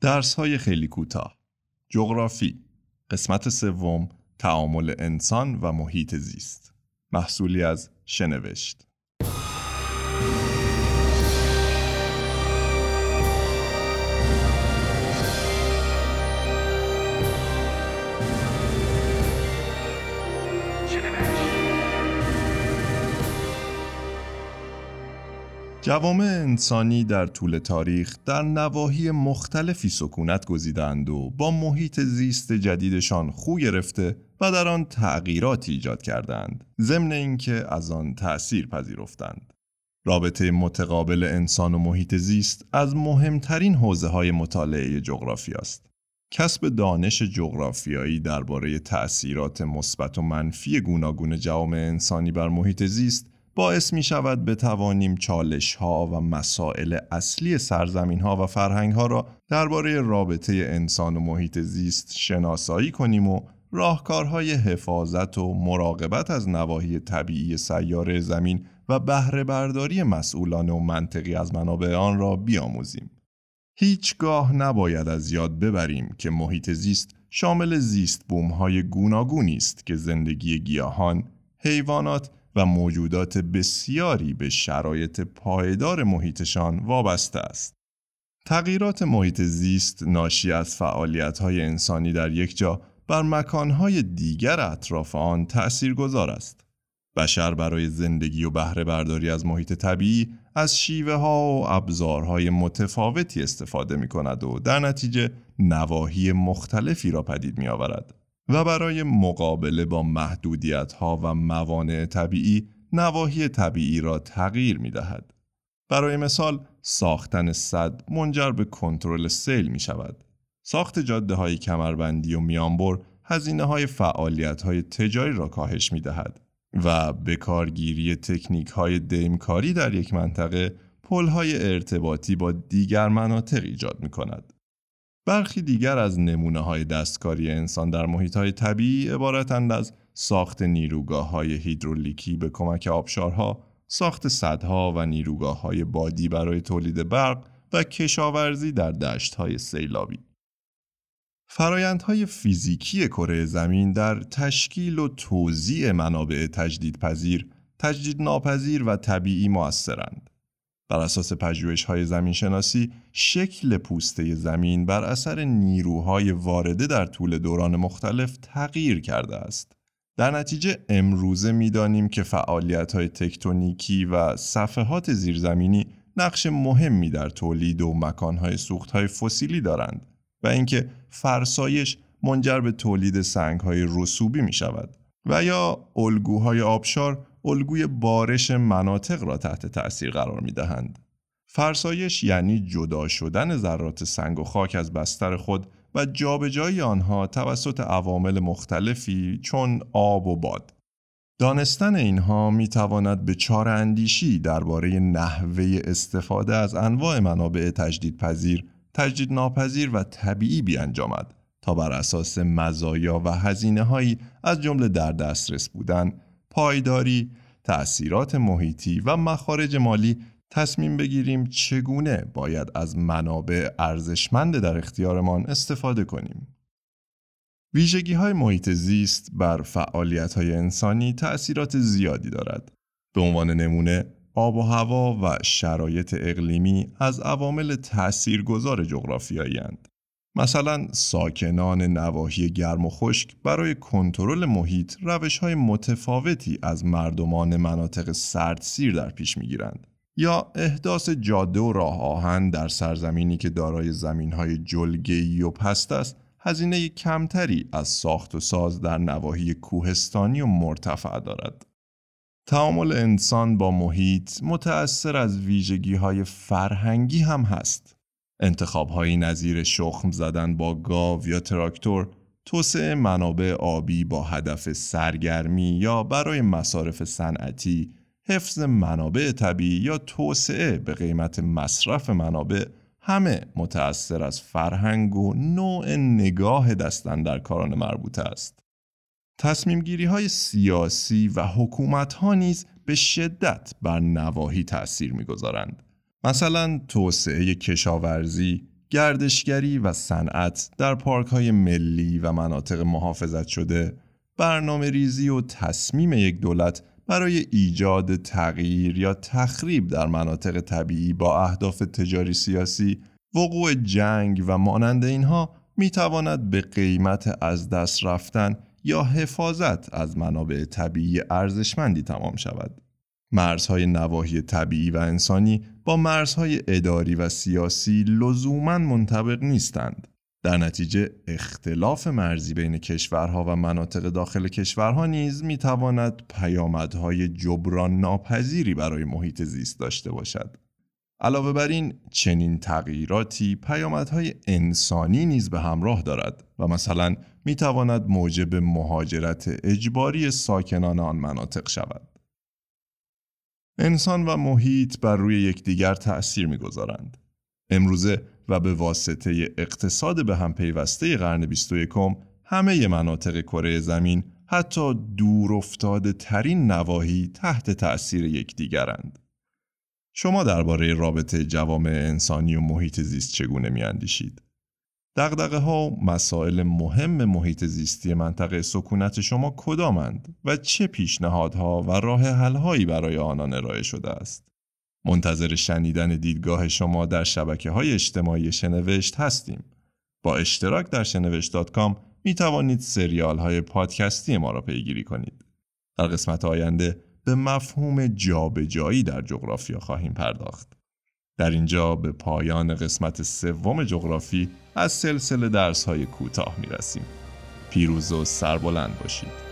درس های خیلی کوتاه. جغرافی قسمت سوم تعامل انسان و محیط زیست. محصولی از شنوشت. جوامع انسانی در طول تاریخ در نواحی مختلفی سکونت گزیدند و با محیط زیست جدیدشان خو گرفته و در آن تغییراتی ایجاد کردند ضمن اینکه از آن تأثیر پذیرفتند. رابطه متقابل انسان و محیط زیست از مهمترین حوزه های مطالعه جغرافی است. کسب دانش جغرافیایی درباره تأثیرات مثبت و منفی گوناگون جوامع انسانی بر محیط زیست باعث می شود بتوانیم چالش ها و مسائل اصلی سرزمین ها و فرهنگ ها را درباره رابطه انسان و محیط زیست شناسایی کنیم و راهکارهای حفاظت و مراقبت از نواحی طبیعی سیاره زمین و بهره برداری مسئولانه و منطقی از منابع آن را بیاموزیم. هیچگاه نباید از یاد ببریم که محیط زیست شامل زیست بوم های گوناگونی است که زندگی گیاهان، حیوانات و موجودات بسیاری به شرایط پایدار محیطشان وابسته است. تغییرات محیط زیست ناشی از فعالیت‌های انسانی در یک جا بر مکانهای دیگر اطراف آن تأثیر گذار است. بشر برای زندگی و بهره برداری از محیط طبیعی از شیوه ها و ابزارهای متفاوتی استفاده می کند و در نتیجه نواحی مختلفی را پدید می آورد. و برای مقابله با محدودیت ها و موانع طبیعی نواحی طبیعی را تغییر می دهد. برای مثال ساختن صد منجر به کنترل سیل می شود. ساخت جاده های کمربندی و میانبر هزینه های فعالیت های تجاری را کاهش می دهد و به کارگیری تکنیک های دیمکاری در یک منطقه پل های ارتباطی با دیگر مناطق ایجاد می کند. برخی دیگر از نمونه های دستکاری انسان در محیط های طبیعی عبارتند از ساخت نیروگاه های هیدرولیکی به کمک آبشارها، ساخت صدها و نیروگاه های بادی برای تولید برق و کشاورزی در دشت های سیلابی. فرایندهای فیزیکی کره زمین در تشکیل و توزیع منابع تجدیدپذیر، تجدید ناپذیر و طبیعی موثرند. بر اساس پژوهش های زمین شناسی شکل پوسته زمین بر اثر نیروهای وارده در طول دوران مختلف تغییر کرده است. در نتیجه امروزه می‌دانیم که فعالیت های تکتونیکی و صفحات زیرزمینی نقش مهمی در تولید و مکانهای های فسیلی دارند و اینکه فرسایش منجر به تولید های رسوبی می شود و یا الگوهای آبشار الگوی بارش مناطق را تحت تأثیر قرار می دهند. فرسایش یعنی جدا شدن ذرات سنگ و خاک از بستر خود و جابجایی آنها توسط عوامل مختلفی چون آب و باد. دانستن اینها می تواند به چار اندیشی درباره نحوه استفاده از انواع منابع تجدیدپذیر، تجدید ناپذیر و طبیعی بیانجامد تا بر اساس مزایا و هزینه هایی از جمله در دسترس بودن، پایداری، تأثیرات محیطی و مخارج مالی تصمیم بگیریم چگونه باید از منابع ارزشمند در اختیارمان استفاده کنیم. ویژگی های محیط زیست بر فعالیت های انسانی تأثیرات زیادی دارد. به عنوان نمونه آب و هوا و شرایط اقلیمی از عوامل تأثیرگذار جغرافیایی هستند. مثلا ساکنان نواحی گرم و خشک برای کنترل محیط روش های متفاوتی از مردمان مناطق سردسیر در پیش می‌گیرند یا احداث جاده و راه آهن در سرزمینی که دارای زمین های جلگه‌ای و پست است هزینه کمتری از ساخت و ساز در نواحی کوهستانی و مرتفع دارد. تعامل انسان با محیط متأثر از ویژگی های فرهنگی هم هست. انتخاب هایی نظیر شخم زدن با گاو یا تراکتور، توسعه منابع آبی با هدف سرگرمی یا برای مصارف صنعتی، حفظ منابع طبیعی یا توسعه به قیمت مصرف منابع همه متأثر از فرهنگ و نوع نگاه دستن در کاران مربوطه است. تصمیم گیری های سیاسی و حکومت ها نیز به شدت بر نواحی تأثیر می‌گذارند. مثلا توسعه کشاورزی، گردشگری و صنعت در پارک های ملی و مناطق محافظت شده، برنامه ریزی و تصمیم یک دولت برای ایجاد تغییر یا تخریب در مناطق طبیعی با اهداف تجاری سیاسی، وقوع جنگ و مانند اینها می تواند به قیمت از دست رفتن یا حفاظت از منابع طبیعی ارزشمندی تمام شود. مرزهای نواحی طبیعی و انسانی با مرزهای اداری و سیاسی لزوما منطبق نیستند. در نتیجه اختلاف مرزی بین کشورها و مناطق داخل کشورها نیز می تواند پیامدهای جبران ناپذیری برای محیط زیست داشته باشد. علاوه بر این چنین تغییراتی پیامدهای انسانی نیز به همراه دارد و مثلا می تواند موجب مهاجرت اجباری ساکنان آن مناطق شود. انسان و محیط بر روی یکدیگر تأثیر می‌گذارند. امروزه و به واسطه اقتصاد به هم پیوسته قرن 21 همه مناطق کره زمین حتی دور افتاده ترین نواحی تحت تأثیر یکدیگرند. شما درباره رابطه جوامع انسانی و محیط زیست چگونه میاندیشید؟ دقدقه ها و مسائل مهم محیط زیستی منطقه سکونت شما کدامند و چه پیشنهادها و راه حلهایی برای آنان ارائه شده است؟ منتظر شنیدن دیدگاه شما در شبکه های اجتماعی شنوشت هستیم. با اشتراک در شنوشت.com می توانید سریال های پادکستی ما را پیگیری کنید. در قسمت آینده به مفهوم جابجایی در جغرافیا خواهیم پرداخت. در اینجا به پایان قسمت سوم جغرافی از سلسله درس های کوتاه می رسیم. پیروز و سربلند باشید.